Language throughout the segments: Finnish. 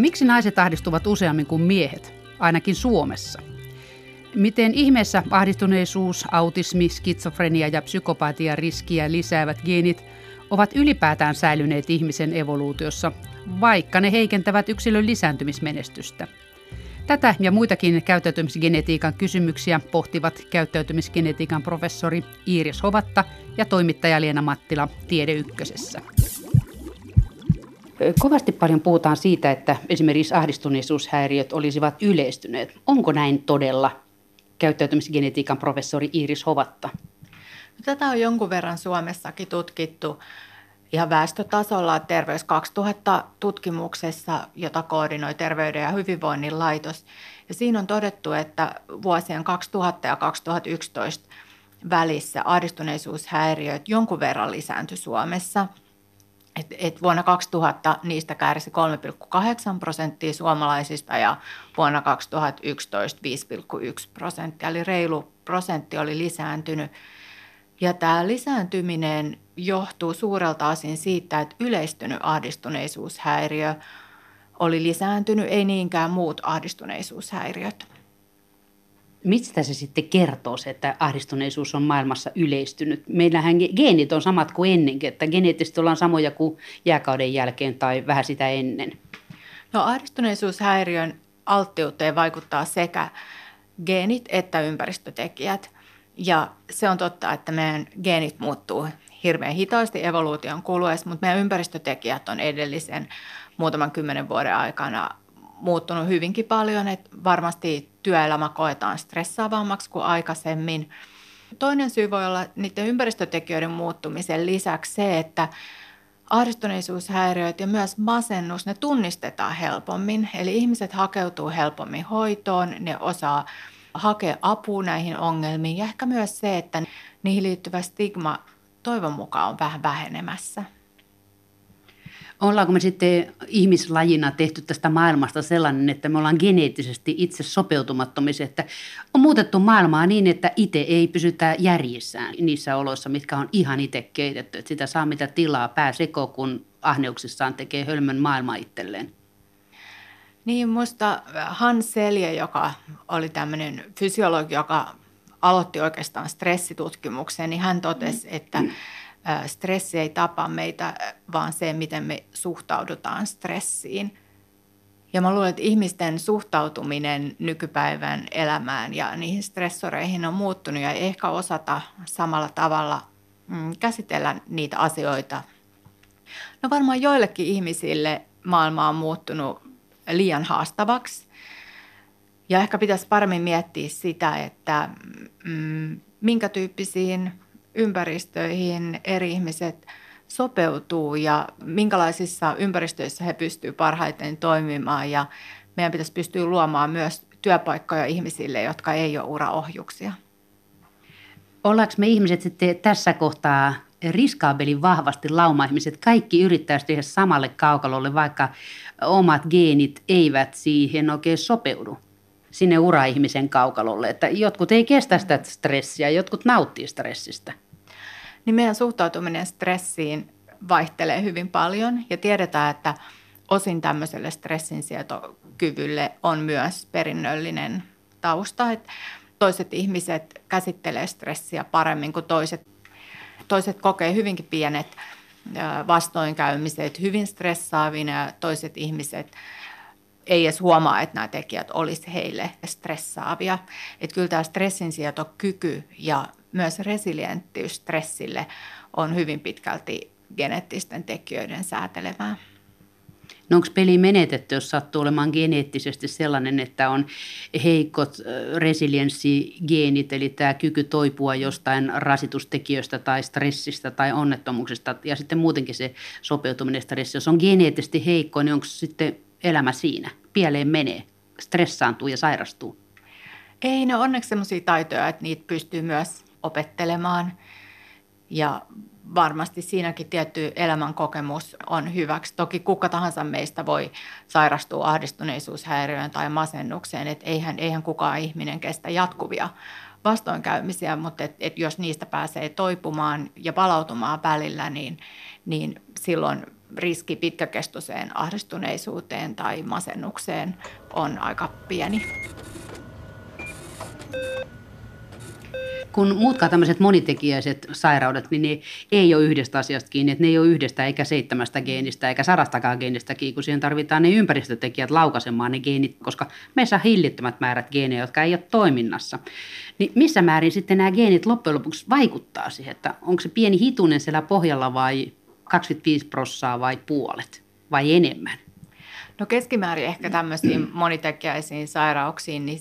Miksi naiset ahdistuvat useammin kuin miehet, ainakin Suomessa? Miten ihmeessä ahdistuneisuus, autismi, skitsofrenia ja psykopatia riskiä lisäävät geenit ovat ylipäätään säilyneet ihmisen evoluutiossa, vaikka ne heikentävät yksilön lisääntymismenestystä? Tätä ja muitakin käyttäytymisgenetiikan kysymyksiä pohtivat käyttäytymisgenetiikan professori Iiris Hovatta ja toimittaja Leena Mattila Tiede Ykkösessä. Kovasti paljon puhutaan siitä, että esimerkiksi ahdistuneisuushäiriöt olisivat yleistyneet. Onko näin todella? Käyttäytymisgenetiikan professori Iiris Hovatta. Tätä on jonkun verran Suomessakin tutkittu ihan väestötasolla Terveys 2000 tutkimuksessa, jota koordinoi Terveyden ja hyvinvoinnin laitos. Ja siinä on todettu, että vuosien 2000 ja 2011 välissä ahdistuneisuushäiriöt jonkun verran lisääntyi Suomessa. Et, et vuonna 2000 niistä kärsi 3,8 prosenttia suomalaisista ja vuonna 2011 5,1 prosenttia, eli reilu prosentti oli lisääntynyt. Ja tämä lisääntyminen johtuu suurelta osin siitä, että yleistynyt ahdistuneisuushäiriö oli lisääntynyt, ei niinkään muut ahdistuneisuushäiriöt. Mistä se sitten kertoo se, että ahdistuneisuus on maailmassa yleistynyt? Meillähän geenit on samat kuin ennenkin, että geneettisesti ollaan samoja kuin jääkauden jälkeen tai vähän sitä ennen. No ahdistuneisuushäiriön alttiuteen vaikuttaa sekä geenit että ympäristötekijät – ja se on totta, että meidän geenit muuttuu hirveän hitaasti evoluution kuluessa, mutta meidän ympäristötekijät on edellisen muutaman kymmenen vuoden aikana muuttunut hyvinkin paljon, että varmasti työelämä koetaan stressaavammaksi kuin aikaisemmin. Toinen syy voi olla niiden ympäristötekijöiden muuttumisen lisäksi se, että ahdistuneisuushäiriöt ja myös masennus, ne tunnistetaan helpommin. Eli ihmiset hakeutuu helpommin hoitoon, ne osaa hakea apua näihin ongelmiin ja ehkä myös se, että niihin liittyvä stigma toivon mukaan on vähän vähenemässä. Ollaanko me sitten ihmislajina tehty tästä maailmasta sellainen, että me ollaan geneettisesti itse sopeutumattomisia, että on muutettu maailmaa niin, että itse ei pysytä järjissään niissä oloissa, mitkä on ihan itse keitetty. Että sitä saa mitä tilaa pääseko, kun ahneuksissaan tekee hölmön maailma itselleen. Niin, musta Hans Selye, joka oli tämmöinen fysiologi, joka aloitti oikeastaan stressitutkimuksen, niin hän totesi, että stressi ei tapa meitä, vaan se, miten me suhtaudutaan stressiin. Ja mä luulen, että ihmisten suhtautuminen nykypäivän elämään ja niihin stressoreihin on muuttunut ja ei ehkä osata samalla tavalla mm, käsitellä niitä asioita. No varmaan joillekin ihmisille maailma on muuttunut liian haastavaksi. Ja ehkä pitäisi paremmin miettiä sitä, että mm, minkä tyyppisiin ympäristöihin eri ihmiset sopeutuu ja minkälaisissa ympäristöissä he pystyvät parhaiten toimimaan. Ja meidän pitäisi pystyä luomaan myös työpaikkoja ihmisille, jotka ei ole uraohjuksia. Ollaanko me ihmiset sitten tässä kohtaa riskaabelin vahvasti lauma-ihmiset, kaikki yrittäisi tehdä samalle kaukalolle, vaikka omat geenit eivät siihen oikein sopeudu sinne ura-ihmisen kaukalolle. Että jotkut ei kestä sitä stressiä, jotkut nauttii stressistä. Niin meidän suhtautuminen stressiin vaihtelee hyvin paljon ja tiedetään, että osin tämmöiselle stressinsietokyvylle on myös perinnöllinen tausta. Että toiset ihmiset käsittelee stressiä paremmin kuin toiset. Toiset kokee hyvinkin pienet vastoinkäymiset hyvin stressaavina ja toiset ihmiset ei edes huomaa, että nämä tekijät olisi heille stressaavia. Että kyllä tämä stressinsietokyky ja myös resilienttiys stressille on hyvin pitkälti geneettisten tekijöiden säätelemää. No onko peli menetetty, jos sattuu olemaan geneettisesti sellainen, että on heikot resilienssigeenit, eli tämä kyky toipua jostain rasitustekijöistä tai stressistä tai onnettomuuksista, ja sitten muutenkin se sopeutuminen stressi. Jos on geneettisesti heikko, niin onko sitten elämä siinä? Pieleen menee, stressaantuu ja sairastuu? Ei ne onneksi sellaisia taitoja, että niitä pystyy myös opettelemaan. Ja varmasti siinäkin tietty elämän kokemus on hyväksi. Toki kuka tahansa meistä voi sairastua ahdistuneisuushäiriöön tai masennukseen, että eihän, eihän kukaan ihminen kestä jatkuvia vastoinkäymisiä, mutta et, et jos niistä pääsee toipumaan ja palautumaan välillä, niin, niin silloin riski pitkäkestoiseen ahdistuneisuuteen tai masennukseen on aika pieni. kun muutkaan tämmöiset monitekijäiset sairaudet, niin ne ei ole yhdestä asiasta kiinni, että ne ei ole yhdestä eikä seitsemästä geenistä eikä sadastakaan geenistä kiinni, kun siihen tarvitaan ne ympäristötekijät laukaisemaan ne geenit, koska meissä on hillittömät määrät geenejä, jotka ei ole toiminnassa. Niin missä määrin sitten nämä geenit loppujen lopuksi vaikuttaa siihen, että onko se pieni hitunen siellä pohjalla vai 25 prossaa vai puolet vai enemmän? No keskimäärin ehkä tämmöisiin monitekijäisiin sairauksiin, niin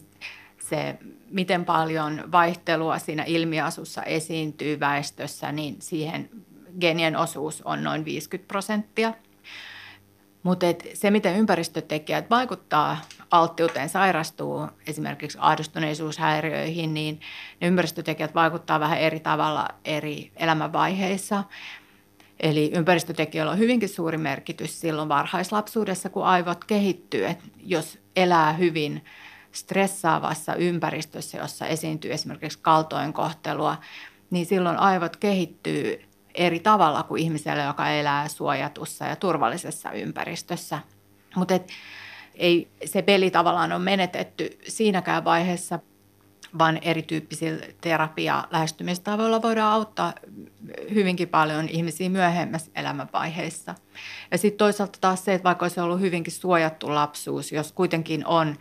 se, miten paljon vaihtelua siinä ilmiasussa esiintyy väestössä, niin siihen genien osuus on noin 50 prosenttia. Mutta se, miten ympäristötekijät vaikuttaa alttiuteen sairastuu esimerkiksi ahdistuneisuushäiriöihin, niin ne ympäristötekijät vaikuttaa vähän eri tavalla eri elämänvaiheissa. Eli ympäristötekijöillä on hyvinkin suuri merkitys silloin varhaislapsuudessa, kun aivot kehittyy. Et jos elää hyvin stressaavassa ympäristössä, jossa esiintyy esimerkiksi kaltoinkohtelua, niin silloin aivot kehittyy eri tavalla kuin ihmisellä, joka elää suojatussa ja turvallisessa ympäristössä. Mutta ei se peli tavallaan ole menetetty siinäkään vaiheessa, vaan erityyppisillä terapia lähestymistavoilla voidaan auttaa hyvinkin paljon ihmisiä myöhemmässä elämänvaiheissa. Ja sitten toisaalta taas se, että vaikka olisi ollut hyvinkin suojattu lapsuus, jos kuitenkin on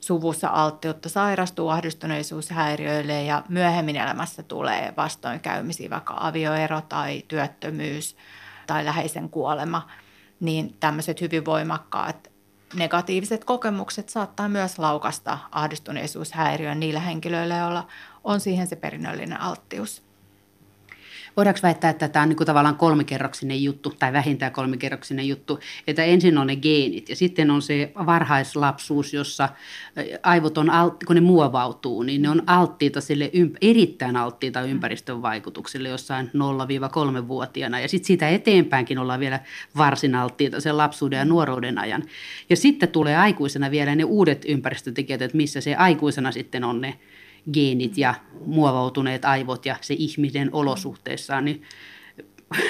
suvussa alttiutta sairastuu ahdistuneisuushäiriöille ja myöhemmin elämässä tulee vastoinkäymisiä, vaikka avioero tai työttömyys tai läheisen kuolema, niin tämmöiset hyvin voimakkaat negatiiviset kokemukset saattaa myös laukasta ahdistuneisuushäiriön niillä henkilöillä, joilla on siihen se perinnöllinen alttius. Voidaanko väittää, että tämä on niin kuin tavallaan kolmikerroksinen juttu, tai vähintään kolmikerroksinen juttu, että ensin on ne geenit ja sitten on se varhaislapsuus, jossa aivot on, kun ne muovautuu, niin ne on alttiita sille, erittäin alttiita ympäristön vaikutuksille jossain 0-3-vuotiaana. Ja sitten siitä eteenpäinkin ollaan vielä varsin alttiita sen lapsuuden ja nuoruuden ajan. Ja sitten tulee aikuisena vielä ne uudet ympäristötekijät, että missä se aikuisena sitten on ne geenit ja muovautuneet aivot ja se ihmisen olosuhteissaan, niin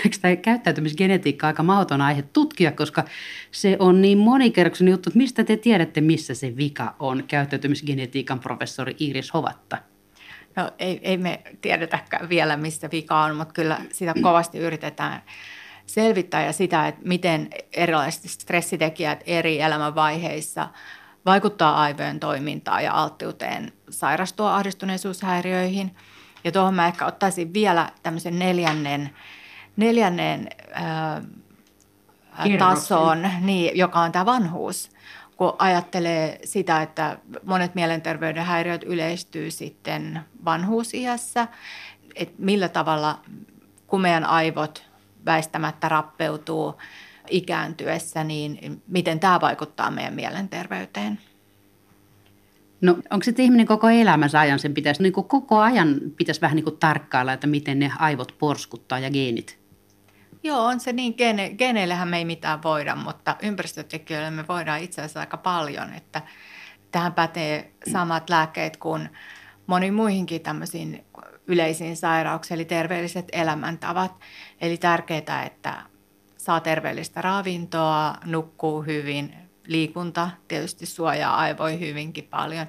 eikö tämä käyttäytymisgenetiikka aika mahdoton aihe tutkia, koska se on niin monikerroksinen juttu, että mistä te tiedätte, missä se vika on, käyttäytymisgenetiikan professori Iris Hovatta? No ei, ei me tiedetäkään vielä, mistä vika on, mutta kyllä sitä kovasti yritetään selvittää ja sitä, että miten erilaiset stressitekijät eri elämänvaiheissa – vaikuttaa aivojen toimintaan ja alttiuteen sairastua ahdistuneisuushäiriöihin. Ja tuohon mä ehkä ottaisin vielä tämmöisen neljännen, neljännen ää, tason, niin, joka on tämä vanhuus. Kun ajattelee sitä, että monet mielenterveyden häiriöt yleistyy sitten vanhuusiässä, että millä tavalla kun meidän aivot väistämättä rappeutuu – ikääntyessä, niin miten tämä vaikuttaa meidän mielenterveyteen? No onko sitten ihminen koko elämänsä ajan sen pitäisi, niin kuin koko ajan pitäisi vähän niin kuin tarkkailla, että miten ne aivot porskuttaa ja geenit? Joo, on se niin. Gene, geneillehän me ei mitään voida, mutta ympäristötekijöille me voidaan itse asiassa aika paljon. Että tähän pätee samat lääkkeet kuin moniin muihinkin tämmöisiin yleisiin sairauksiin, eli terveelliset elämäntavat. Eli tärkeää, että saa terveellistä ravintoa, nukkuu hyvin, liikunta tietysti suojaa aivoihin hyvinkin paljon.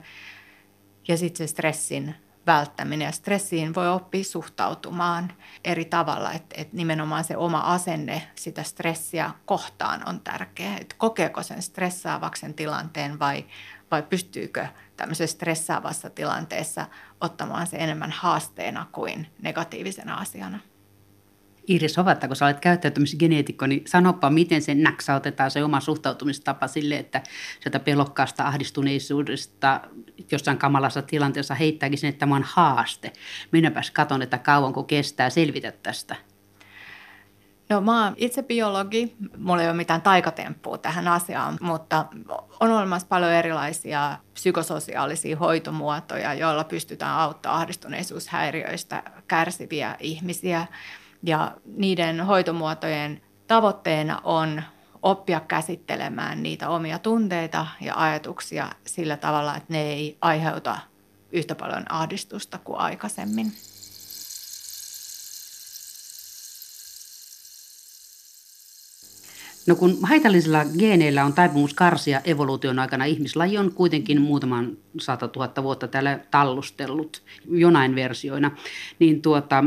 Ja sitten se stressin välttäminen. Ja stressiin voi oppia suhtautumaan eri tavalla, että et nimenomaan se oma asenne sitä stressiä kohtaan on tärkeä. Et kokeeko sen stressaavaksen tilanteen vai, vai pystyykö tämmöisessä stressaavassa tilanteessa ottamaan se enemmän haasteena kuin negatiivisena asiana. Iris Hovatta, kun sä olet käyttäytymisgeneetikko, niin sanoppa, miten se näksautetaan se oma suhtautumistapa sille, että sieltä pelokkaasta ahdistuneisuudesta jossain kamalassa tilanteessa heittääkin sen, että tämä on haaste. Minäpäs katon, että kauanko kestää selvitä tästä. No mä oon itse biologi, mulla ei ole mitään taikatemppua tähän asiaan, mutta on olemassa paljon erilaisia psykososiaalisia hoitomuotoja, joilla pystytään auttamaan ahdistuneisuushäiriöistä kärsiviä ihmisiä – ja niiden hoitomuotojen tavoitteena on oppia käsittelemään niitä omia tunteita ja ajatuksia sillä tavalla, että ne ei aiheuta yhtä paljon ahdistusta kuin aikaisemmin. No kun haitallisilla geeneillä on taipumus karsia evoluution aikana, ihmislaji on kuitenkin muutaman sata tuhatta vuotta täällä tallustellut jonain versioina, niin tuota,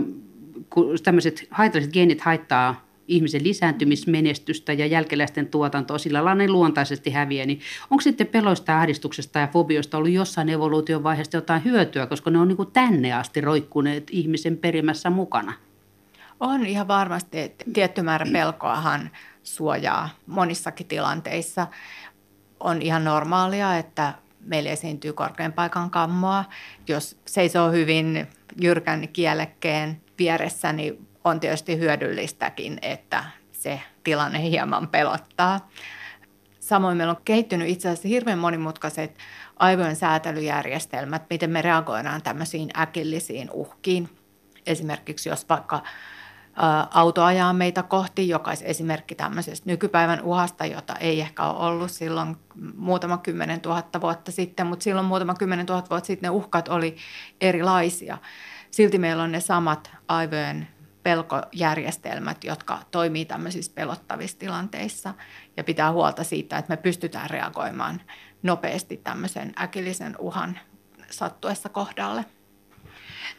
kun tämmöiset haitalliset geenit haittaa ihmisen lisääntymismenestystä ja jälkeläisten tuotantoa, sillä lailla ne luontaisesti häviää, niin onko sitten peloista, ahdistuksesta ja fobioista ollut jossain evoluution vaiheesta jotain hyötyä, koska ne on niin kuin tänne asti roikkuneet ihmisen perimässä mukana? On ihan varmasti, että tietty määrä pelkoahan suojaa monissakin tilanteissa. On ihan normaalia, että meillä esiintyy korkean paikan kammoa. Jos seisoo hyvin jyrkän kielekkeen vieressä, niin on tietysti hyödyllistäkin, että se tilanne hieman pelottaa. Samoin meillä on kehittynyt itse asiassa hirveän monimutkaiset aivojen säätelyjärjestelmät, miten me reagoidaan tämmöisiin äkillisiin uhkiin. Esimerkiksi jos vaikka auto ajaa meitä kohti, joka olisi esimerkki tämmöisestä nykypäivän uhasta, jota ei ehkä ole ollut silloin muutama kymmenen tuhatta vuotta sitten, mutta silloin muutama kymmenen tuhatta vuotta sitten ne uhkat oli erilaisia. Silti meillä on ne samat aivojen pelkojärjestelmät, jotka toimii tämmöisissä pelottavissa tilanteissa ja pitää huolta siitä, että me pystytään reagoimaan nopeasti tämmöisen äkillisen uhan sattuessa kohdalle.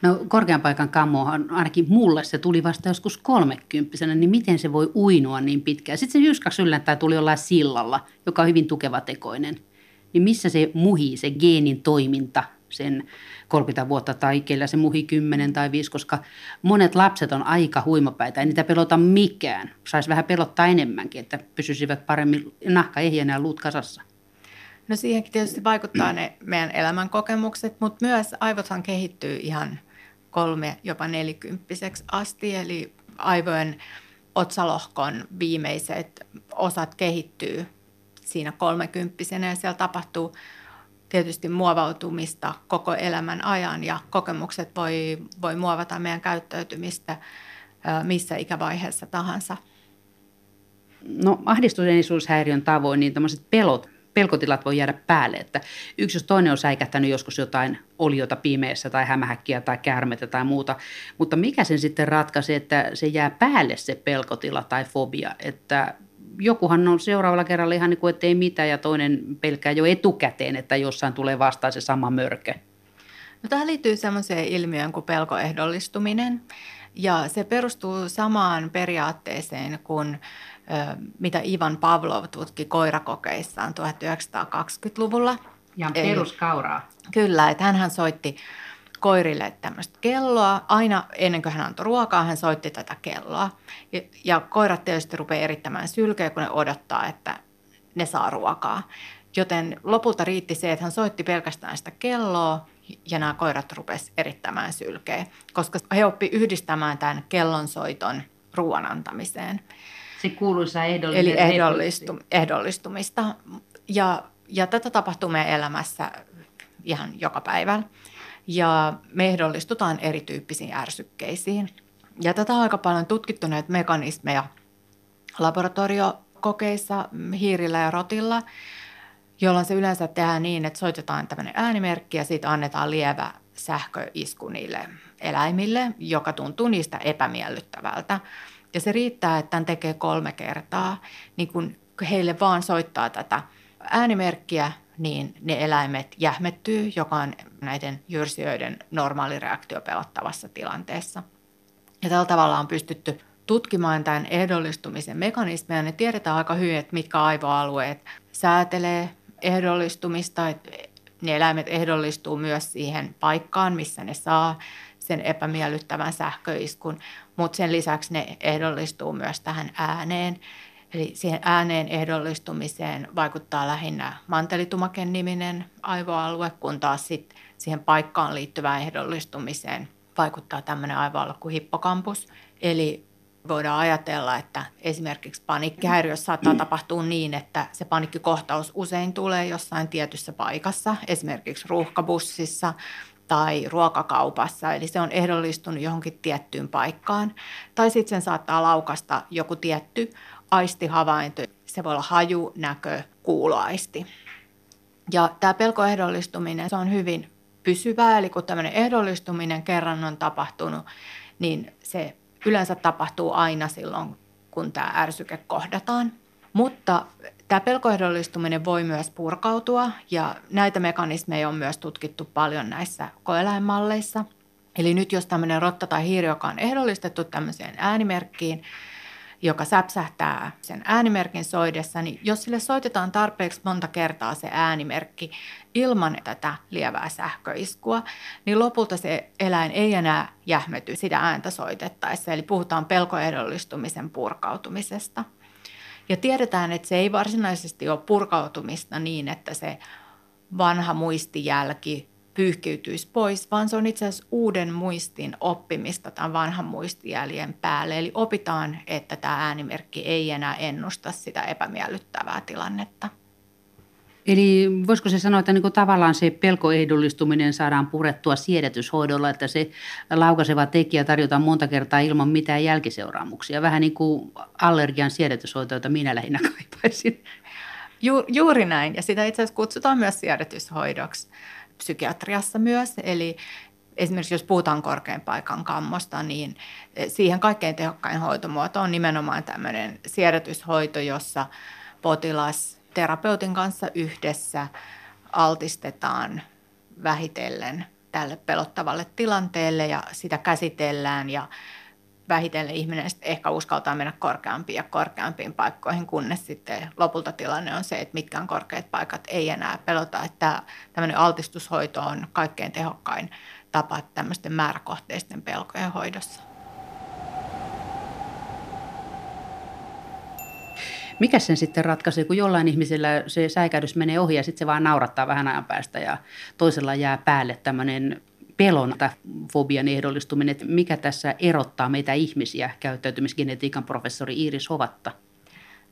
No korkean paikan kammohan, ainakin mulle se tuli vasta joskus kolmekymppisenä, niin miten se voi uinua niin pitkään? Sitten se jyskaksi yllättäen tuli jollain sillalla, joka on hyvin tukevatekoinen. Niin missä se muhii, se geenin toiminta sen 30 vuotta tai kellä se muhi 10 tai 5, koska monet lapset on aika huimapäitä, ei niitä pelota mikään. Saisi vähän pelottaa enemmänkin, että pysyisivät paremmin nahka ehjänä ja luut kasassa. No siihenkin tietysti vaikuttaa ne meidän elämänkokemukset, mutta myös aivothan kehittyy ihan kolme, jopa nelikymppiseksi asti, eli aivojen otsalohkon viimeiset osat kehittyy siinä kolmekymppisenä ja siellä tapahtuu tietysti muovautumista koko elämän ajan ja kokemukset voi, voi muovata meidän käyttäytymistä missä ikävaiheessa tahansa. No ahdistuneisuushäiriön tavoin niin tämmöiset pelot, pelkotilat voi jäädä päälle, että yksi jos toinen on säikähtänyt joskus jotain oliota pimeässä tai hämähäkkiä tai käärmettä tai muuta, mutta mikä sen sitten ratkaisee, että se jää päälle se pelkotila tai fobia, että jokuhan on seuraavalla kerralla ihan niin kuin, että ei mitään ja toinen pelkää jo etukäteen, että jossain tulee vastaan se sama mörkö. No, tähän liittyy sellaiseen ilmiöön kuin pelkoehdollistuminen ja se perustuu samaan periaatteeseen kuin mitä Ivan Pavlov tutki koirakokeissaan 1920-luvulla. Ja peruskauraa. Kyllä, että hän soitti koirille tämmöistä kelloa. Aina ennen kuin hän antoi ruokaa, hän soitti tätä kelloa. Ja, ja koirat tietysti rupeaa erittämään sylkeä, kun ne odottaa, että ne saa ruokaa. Joten lopulta riitti se, että hän soitti pelkästään sitä kelloa ja nämä koirat rupesivat erittämään sylkeä, koska he oppi yhdistämään tämän kellonsoiton ruoan antamiseen. Se kuuluisa ehdollinen Eli ehdollistu, ehdollistumista. Ja, ja tätä tapahtuu meidän elämässä ihan joka päivä ja me ehdollistutaan erityyppisiin ärsykkeisiin. Ja tätä on aika paljon tutkittu näitä mekanismeja laboratoriokokeissa hiirillä ja rotilla, jolloin se yleensä tehdään niin, että soitetaan tämmöinen äänimerkki ja siitä annetaan lievä sähköisku niille eläimille, joka tuntuu niistä epämiellyttävältä. Ja se riittää, että tämän tekee kolme kertaa, niin kun heille vaan soittaa tätä äänimerkkiä niin ne eläimet jähmettyy, joka on näiden jyrsijöiden normaali reaktio pelottavassa tilanteessa. Ja tällä tavalla on pystytty tutkimaan tämän ehdollistumisen mekanismeja. Ne tiedetään aika hyvin, että mitkä aivoalueet säätelee ehdollistumista. Että ne eläimet ehdollistuu myös siihen paikkaan, missä ne saa sen epämiellyttävän sähköiskun, mutta sen lisäksi ne ehdollistuu myös tähän ääneen. Eli siihen ääneen ehdollistumiseen vaikuttaa lähinnä mantelitumaken niminen aivoalue, kun taas sit siihen paikkaan liittyvään ehdollistumiseen vaikuttaa tämmöinen aivoalue kuin hippokampus. Eli voidaan ajatella, että esimerkiksi paniikkihäiriössä saattaa tapahtua niin, että se paniikkikohtaus usein tulee jossain tietyssä paikassa, esimerkiksi ruuhkabussissa tai ruokakaupassa, eli se on ehdollistunut johonkin tiettyyn paikkaan. Tai sitten sen saattaa laukasta joku tietty aistihavainto. Se voi olla haju, näkö, kuuloaisti. Ja tämä pelkoehdollistuminen, se on hyvin pysyvää, eli kun tämmöinen ehdollistuminen kerran on tapahtunut, niin se yleensä tapahtuu aina silloin, kun tämä ärsyke kohdataan. Mutta tämä pelkoehdollistuminen voi myös purkautua ja näitä mekanismeja on myös tutkittu paljon näissä koeläinmalleissa. Eli nyt jos tämmöinen rotta tai hiiri, joka on ehdollistettu tämmöiseen äänimerkkiin, joka säpsähtää sen äänimerkin soidessa, niin jos sille soitetaan tarpeeksi monta kertaa se äänimerkki ilman tätä lievää sähköiskua, niin lopulta se eläin ei enää jähmety sitä ääntä soitettaessa. Eli puhutaan pelkoehdollistumisen purkautumisesta. Ja tiedetään, että se ei varsinaisesti ole purkautumista niin, että se vanha muistijälki pyyhkiytyisi pois, vaan se on itse asiassa uuden muistin oppimista tämän vanhan muistijäljen päälle. Eli opitaan, että tämä äänimerkki ei enää ennusta sitä epämiellyttävää tilannetta. Eli voisiko se sanoa, että niin tavallaan se pelkoehdollistuminen saadaan purettua siedätyshoidolla, että se laukaiseva tekijä tarjotaan monta kertaa ilman mitään jälkiseuraamuksia. Vähän niin kuin allergian siedätyshoito, jota minä lähinnä kaipaisin. Ju, juuri näin, ja sitä itse asiassa kutsutaan myös siedätyshoidoksi psykiatriassa myös. Eli esimerkiksi jos puhutaan korkean paikan kammosta, niin siihen kaikkein tehokkain hoitomuoto on nimenomaan tämmöinen siedätyshoito, jossa potilas terapeutin kanssa yhdessä altistetaan vähitellen tälle pelottavalle tilanteelle ja sitä käsitellään ja vähitellen ihminen ehkä uskaltaa mennä korkeampiin ja korkeampiin paikkoihin, kunnes sitten lopulta tilanne on se, että mitkään korkeat paikat ei enää pelota. Että tämmöinen altistushoito on kaikkein tehokkain tapa tämmöisten määräkohteisten pelkojen hoidossa. Mikä sen sitten ratkaisee, kun jollain ihmisellä se säikäydys menee ohi ja sitten se vaan naurattaa vähän ajan päästä ja toisella jää päälle tämmöinen pelon tai fobian ehdollistuminen, että mikä tässä erottaa meitä ihmisiä, käyttäytymisgenetiikan professori Iiris Hovatta?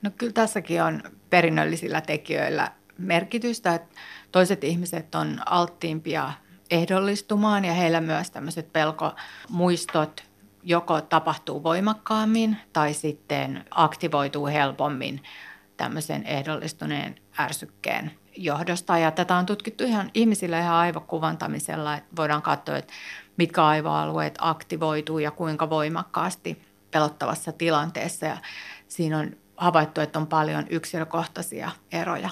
No kyllä tässäkin on perinnöllisillä tekijöillä merkitystä, että toiset ihmiset on alttiimpia ehdollistumaan ja heillä myös tämmöiset pelkomuistot joko tapahtuu voimakkaammin tai sitten aktivoituu helpommin tämmöisen ehdollistuneen ärsykkeen johdosta. Ja tätä on tutkittu ihan ihmisillä ihan aivokuvantamisella, että voidaan katsoa, että mitkä aivoalueet aktivoituu ja kuinka voimakkaasti pelottavassa tilanteessa. Ja siinä on havaittu, että on paljon yksilökohtaisia eroja.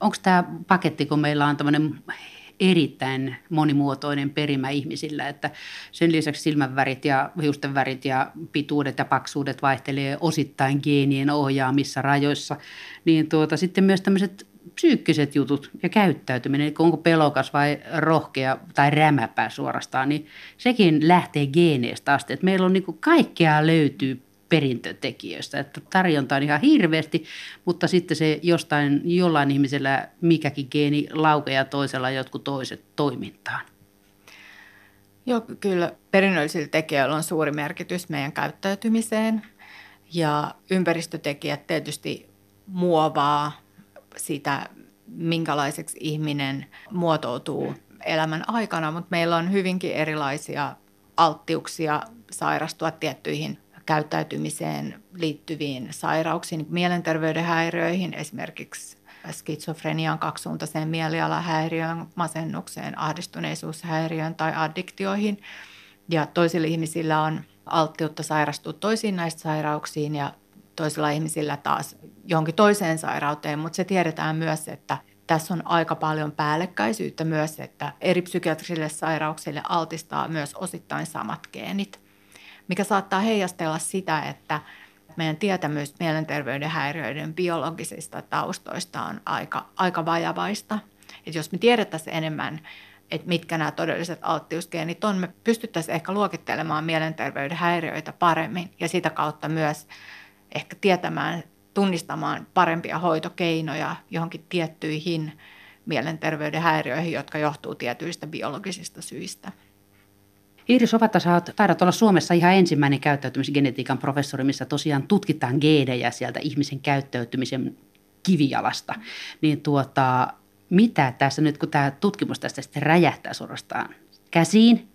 Onko tämä paketti, kun meillä on tämmöinen erittäin monimuotoinen perimä ihmisillä, että sen lisäksi silmänvärit ja hiusten värit ja pituudet ja paksuudet vaihtelee osittain geenien ohjaamissa rajoissa, niin tuota, sitten myös tämmöiset psyykkiset jutut ja käyttäytyminen, eli onko pelokas vai rohkea tai rämäpää suorastaan, niin sekin lähtee geeneistä asti. Että meillä on niin kaikkea löytyy perintötekijöistä. Että tarjonta on ihan hirveästi, mutta sitten se jostain, jollain ihmisellä mikäkin geeni laukeaa toisella jotkut toiset toimintaan. Joo, kyllä perinnöllisillä tekijöillä on suuri merkitys meidän käyttäytymiseen ja ympäristötekijät tietysti muovaa sitä, minkälaiseksi ihminen muotoutuu elämän aikana, mutta meillä on hyvinkin erilaisia alttiuksia sairastua tiettyihin käyttäytymiseen liittyviin sairauksiin, mielenterveyden häiriöihin, esimerkiksi skitsofreniaan, kaksisuuntaiseen mielialahäiriöön, masennukseen, ahdistuneisuushäiriöön tai addiktioihin. Ja toisilla ihmisillä on alttiutta sairastua toisiin näistä sairauksiin ja toisilla ihmisillä taas johonkin toiseen sairauteen, mutta se tiedetään myös, että tässä on aika paljon päällekkäisyyttä myös, että eri psykiatrisille sairauksille altistaa myös osittain samat geenit, mikä saattaa heijastella sitä, että meidän tietämys mielenterveyden häiriöiden biologisista taustoista on aika, aika vajavaista. Et jos me tiedettäisiin enemmän, että mitkä nämä todelliset alttiusgeenit on, me pystyttäisiin ehkä luokittelemaan mielenterveyden häiriöitä paremmin ja sitä kautta myös ehkä tietämään, tunnistamaan parempia hoitokeinoja johonkin tiettyihin mielenterveyden häiriöihin, jotka johtuu tietyistä biologisista syistä. Iiris Ovatta, sä taidat olla Suomessa ihan ensimmäinen käyttäytymisgenetiikan professori, missä tosiaan tutkitaan geenejä sieltä ihmisen käyttäytymisen kivijalasta. Niin tuota, mitä tässä nyt, kun tämä tutkimus tästä sitten räjähtää suorastaan käsiin,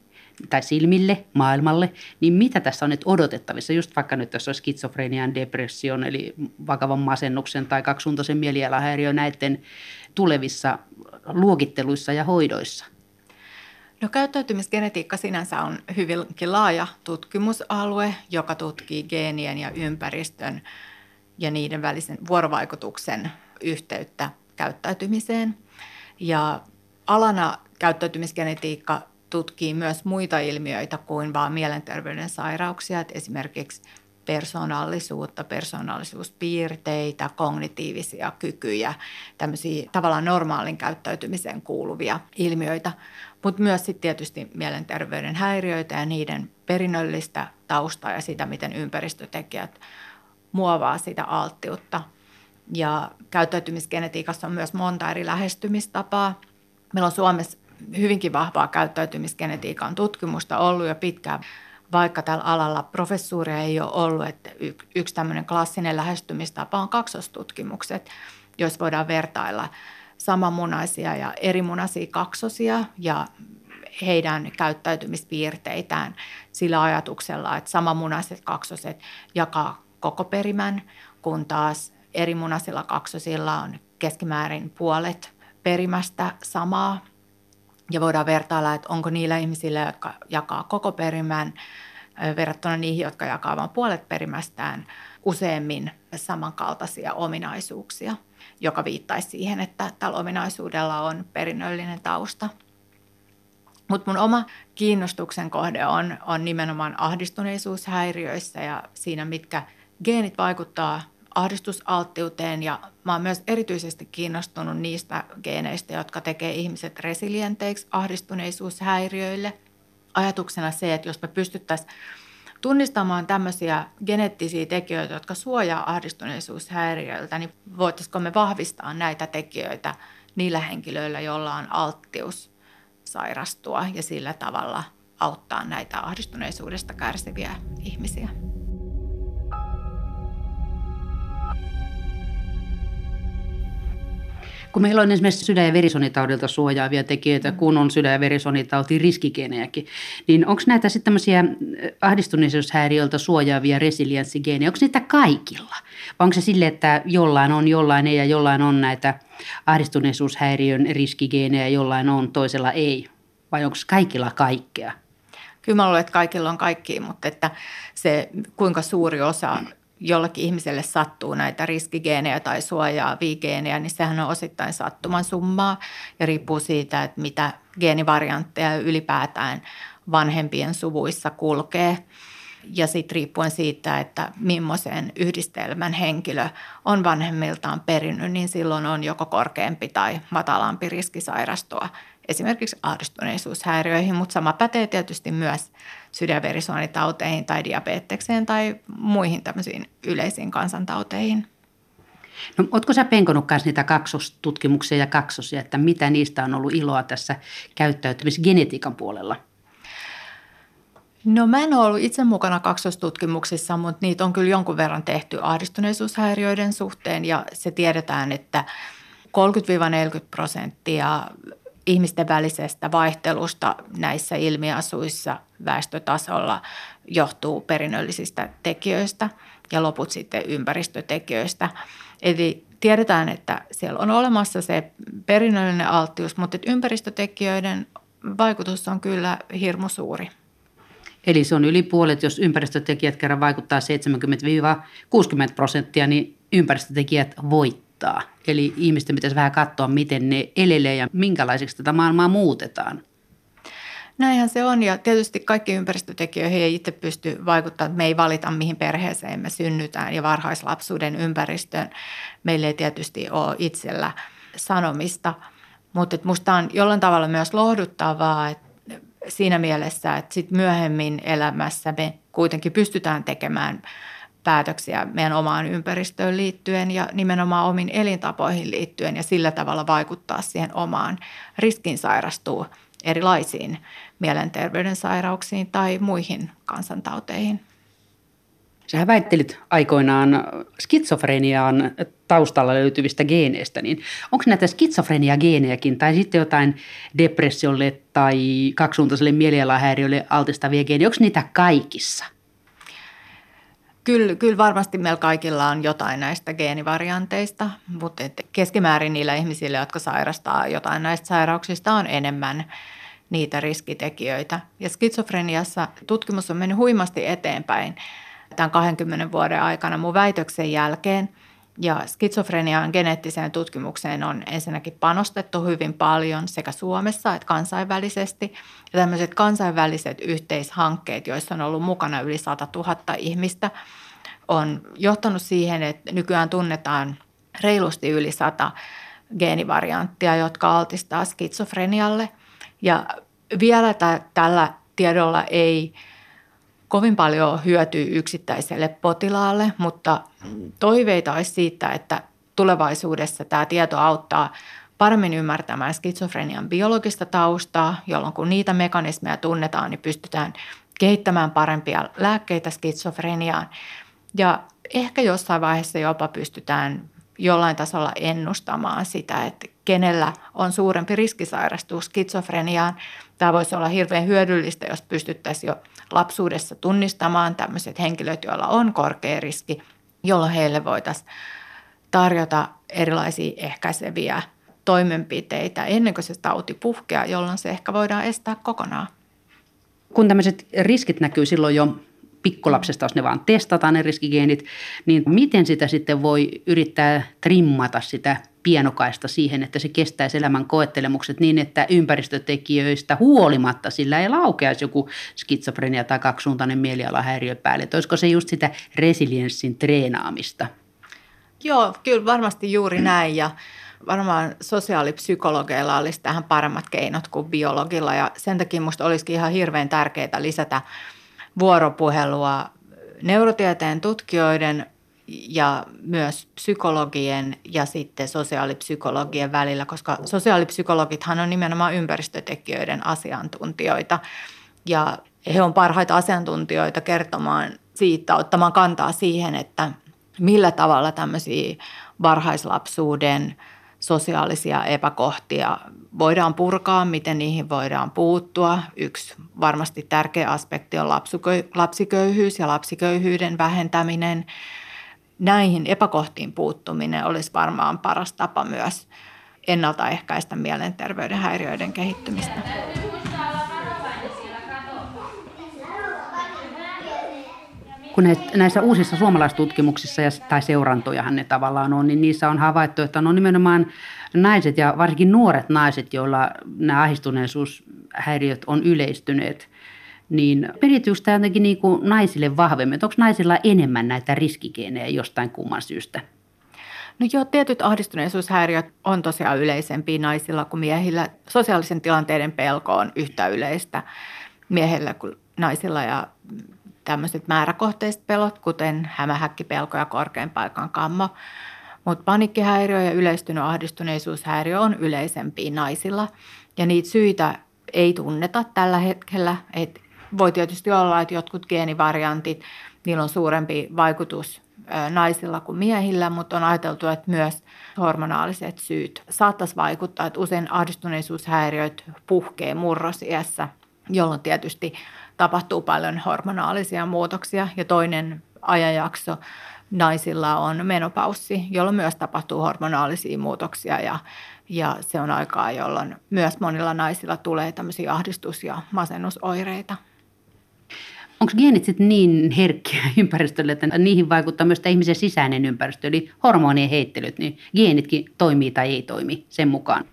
tai silmille, maailmalle, niin mitä tässä on nyt odotettavissa, just vaikka nyt tässä on skitsofrenian, depression, eli vakavan masennuksen tai kaksisuuntaisen mielialahäiriön näiden tulevissa luokitteluissa ja hoidoissa? No käyttäytymisgenetiikka sinänsä on hyvinkin laaja tutkimusalue, joka tutkii geenien ja ympäristön ja niiden välisen vuorovaikutuksen yhteyttä käyttäytymiseen. Ja alana käyttäytymisgenetiikka tutkii myös muita ilmiöitä kuin vain mielenterveyden sairauksia, esimerkiksi persoonallisuutta, persoonallisuuspiirteitä, kognitiivisia kykyjä, tämmöisiä tavallaan normaalin käyttäytymiseen kuuluvia ilmiöitä, mutta myös sitten tietysti mielenterveyden häiriöitä ja niiden perinnöllistä taustaa ja sitä, miten ympäristötekijät muovaa sitä alttiutta. Ja käyttäytymisgenetiikassa on myös monta eri lähestymistapaa. Meillä on Suomessa hyvinkin vahvaa käyttäytymisgenetiikan tutkimusta ollut jo pitkään, vaikka tällä alalla professuuria ei ole ollut. Että yksi tämmöinen klassinen lähestymistapa on kaksostutkimukset, joissa voidaan vertailla samanmunaisia ja erimunaisia kaksosia ja heidän käyttäytymispiirteitään sillä ajatuksella, että samanmunaiset kaksoset jakaa koko perimän, kun taas erimunaisilla kaksosilla on keskimäärin puolet perimästä samaa ja voidaan vertailla, että onko niillä ihmisillä, jotka jakaa koko perimän, verrattuna niihin, jotka jakaa vain puolet perimästään, useammin samankaltaisia ominaisuuksia, joka viittaisi siihen, että tällä ominaisuudella on perinnöllinen tausta. Mutta mun oma kiinnostuksen kohde on, on nimenomaan ahdistuneisuushäiriöissä ja siinä, mitkä geenit vaikuttaa ahdistusalttiuteen ja mä oon myös erityisesti kiinnostunut niistä geeneistä, jotka tekee ihmiset resilienteiksi ahdistuneisuushäiriöille. Ajatuksena se, että jos me pystyttäisiin tunnistamaan tämmöisiä geneettisiä tekijöitä, jotka suojaa ahdistuneisuushäiriöiltä, niin voitaisiko me vahvistaa näitä tekijöitä niillä henkilöillä, joilla on alttius sairastua ja sillä tavalla auttaa näitä ahdistuneisuudesta kärsiviä ihmisiä. Kun meillä on esimerkiksi sydän- ja verisonitaudilta suojaavia tekijöitä, mm. kun on sydän- ja verisonitauti riskigenejäkin, niin onko näitä sitten tämmöisiä äh, ahdistuneisuushäiriöltä suojaavia resilienssigenejä, onko niitä kaikilla? Vai onko se sille, että jollain on, jollain ei ja jollain on näitä ahdistuneisuushäiriön riskigeenejä, jollain on, toisella ei? Vai onko kaikilla kaikkea? Kyllä mä luulen, että kaikilla on kaikki, mutta että se kuinka suuri osa jollakin ihmiselle sattuu näitä riskigeenejä tai suojaavia geenejä, niin sehän on osittain sattuman summaa ja riippuu siitä, että mitä geenivariantteja ylipäätään vanhempien suvuissa kulkee. Ja sitten riippuen siitä, että millaisen yhdistelmän henkilö on vanhemmiltaan perinnyt, niin silloin on joko korkeampi tai matalampi riski sairastua esimerkiksi ahdistuneisuushäiriöihin, mutta sama pätee tietysti myös sydänverisuonitauteihin tai diabetekseen tai muihin tämmöisiin yleisiin kansantauteihin. No, ootko sä penkonut myös niitä kaksostutkimuksia ja kaksosia, että mitä niistä on ollut iloa tässä käyttäytymisgenetiikan puolella? No mä en ole ollut itse mukana kaksostutkimuksissa, mutta niitä on kyllä jonkun verran tehty ahdistuneisuushäiriöiden suhteen ja se tiedetään, että 30-40 prosenttia ihmisten välisestä vaihtelusta näissä ilmiasuissa väestötasolla johtuu perinnöllisistä tekijöistä ja loput sitten ympäristötekijöistä. Eli tiedetään, että siellä on olemassa se perinnöllinen alttius, mutta ympäristötekijöiden vaikutus on kyllä hirmu suuri. Eli se on yli puolet, jos ympäristötekijät kerran vaikuttaa 70-60 prosenttia, niin ympäristötekijät voittavat muuttaa. Eli ihmisten pitäisi vähän katsoa, miten ne elelee ja minkälaiseksi tätä maailmaa muutetaan. Näinhän se on ja tietysti kaikki ympäristötekijöihin ei itse pysty vaikuttamaan. Me ei valita, mihin perheeseen me synnytään ja varhaislapsuuden ympäristöön. Meillä ei tietysti ole itsellä sanomista, mutta minusta on jollain tavalla myös lohduttavaa, että siinä mielessä, että sit myöhemmin elämässä me kuitenkin pystytään tekemään – päätöksiä meidän omaan ympäristöön liittyen ja nimenomaan omiin elintapoihin liittyen ja sillä tavalla vaikuttaa siihen omaan riskin sairastua erilaisiin mielenterveyden sairauksiin tai muihin kansantauteihin. Sähän väittelit aikoinaan skitsofreniaan taustalla löytyvistä geeneistä, niin onko näitä skitsofrenia-geenejäkin tai sitten jotain depressiolle tai kaksisuuntaiselle mielialahäiriölle altistavia geenejä, onko niitä kaikissa? Kyllä, kyllä varmasti meillä kaikilla on jotain näistä geenivarianteista, mutta keskimäärin niillä ihmisillä, jotka sairastaa jotain näistä sairauksista, on enemmän niitä riskitekijöitä. Ja skitsofreniassa tutkimus on mennyt huimasti eteenpäin tämän 20 vuoden aikana mun väitöksen jälkeen. Ja skitsofrenian geneettiseen tutkimukseen on ensinnäkin panostettu hyvin paljon sekä Suomessa että kansainvälisesti. Ja tämmöiset kansainväliset yhteishankkeet, joissa on ollut mukana yli 100 000 ihmistä, on johtanut siihen, että nykyään tunnetaan reilusti yli 100 geenivarianttia, jotka altistaa skitsofrenialle. Ja vielä t- tällä tiedolla ei kovin paljon hyötyä yksittäiselle potilaalle, mutta toiveita olisi siitä, että tulevaisuudessa tämä tieto auttaa paremmin ymmärtämään skitsofrenian biologista taustaa, jolloin kun niitä mekanismeja tunnetaan, niin pystytään kehittämään parempia lääkkeitä skitsofreniaan. Ja ehkä jossain vaiheessa jopa pystytään jollain tasolla ennustamaan sitä, että kenellä on suurempi riski sairastua skitsofreniaan. Tämä voisi olla hirveän hyödyllistä, jos pystyttäisiin jo lapsuudessa tunnistamaan tämmöiset henkilöt, joilla on korkea riski, jolloin heille voitaisiin tarjota erilaisia ehkäiseviä toimenpiteitä ennen kuin se tauti puhkeaa, jolloin se ehkä voidaan estää kokonaan. Kun tämmöiset riskit näkyy silloin jo pikkulapsesta, jos ne vaan testataan ne riskigeenit, niin miten sitä sitten voi yrittää trimmata sitä pienokaista siihen, että se kestäisi elämän koettelemukset niin, että ympäristötekijöistä huolimatta sillä ei laukeaisi joku skitsofrenia tai kaksisuuntainen mielialahäiriö päälle. Että olisiko se just sitä resilienssin treenaamista? Joo, kyllä varmasti juuri näin ja varmaan sosiaalipsykologeilla olisi tähän paremmat keinot kuin biologilla ja sen takia minusta olisikin ihan hirveän tärkeää lisätä vuoropuhelua neurotieteen tutkijoiden ja myös psykologien ja sitten sosiaalipsykologien välillä, koska sosiaalipsykologithan on nimenomaan ympäristötekijöiden asiantuntijoita ja he on parhaita asiantuntijoita kertomaan siitä, ottamaan kantaa siihen, että millä tavalla tämmöisiä varhaislapsuuden sosiaalisia epäkohtia voidaan purkaa, miten niihin voidaan puuttua. Yksi varmasti tärkeä aspekti on lapsiköyhyys ja lapsiköyhyyden vähentäminen. Näihin epäkohtiin puuttuminen olisi varmaan paras tapa myös ennaltaehkäistä mielenterveyden häiriöiden kehittymistä. kun näissä uusissa suomalaistutkimuksissa ja, tai seurantojahan ne tavallaan on, niin niissä on havaittu, että on nimenomaan naiset ja varsinkin nuoret naiset, joilla nämä ahdistuneisuushäiriöt on yleistyneet, niin periytyykö tämä jotenkin niin kuin naisille vahvemmin? Onko naisilla enemmän näitä riskigeenejä jostain kumman syystä? No joo, tietyt ahdistuneisuushäiriöt on tosiaan yleisempiä naisilla kuin miehillä. Sosiaalisen tilanteiden pelko on yhtä yleistä miehillä kuin naisilla ja tämmöiset määräkohteiset pelot, kuten hämähäkkipelko ja korkean paikan kammo. Mutta panikkihäiriö ja yleistynyt ahdistuneisuushäiriö on yleisempi naisilla ja niitä syitä ei tunneta tällä hetkellä. Et voi tietysti olla, että jotkut geenivariantit, niillä on suurempi vaikutus naisilla kuin miehillä, mutta on ajateltu, että myös hormonaaliset syyt saattaisi vaikuttaa, että usein ahdistuneisuushäiriöt puhkee murrosiässä, jolloin tietysti tapahtuu paljon hormonaalisia muutoksia ja toinen ajanjakso naisilla on menopaussi, jolloin myös tapahtuu hormonaalisia muutoksia ja, ja se on aikaa, jolloin myös monilla naisilla tulee tämmöisiä ahdistus- ja masennusoireita. Onko geenit sitten niin herkkiä ympäristölle, että niihin vaikuttaa myös ihmisen sisäinen ympäristö, eli hormonien heittelyt, niin geenitkin toimii tai ei toimi sen mukaan?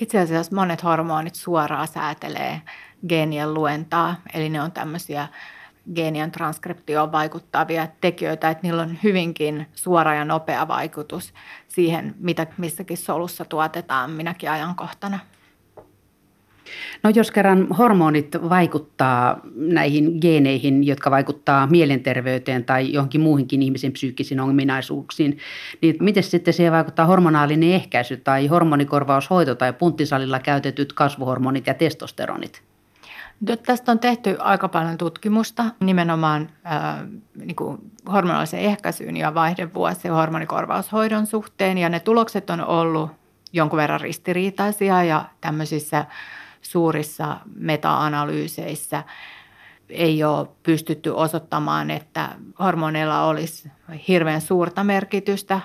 Itse asiassa monet hormonit suoraan säätelee geenien luentaa, eli ne on tämmöisiä geenien transkriptioon vaikuttavia tekijöitä, että niillä on hyvinkin suora ja nopea vaikutus siihen, mitä missäkin solussa tuotetaan minäkin ajankohtana. No jos kerran hormonit vaikuttaa näihin geeneihin, jotka vaikuttaa mielenterveyteen tai johonkin muuhinkin ihmisen psyykkisiin ominaisuuksiin, niin miten sitten siihen vaikuttaa hormonaalinen ehkäisy tai hormonikorvaushoito tai punttisalilla käytetyt kasvuhormonit ja testosteronit? Tästä on tehty aika paljon tutkimusta nimenomaan ää, niin kuin hormonaalisen ehkäisyyn ja vaihdevuosien hormonikorvaushoidon suhteen. Ja ne tulokset on ollut jonkun verran ristiriitaisia ja tämmöisissä suurissa meta-analyyseissä ei ole pystytty osoittamaan, että hormoneilla olisi hirveän suurta merkitystä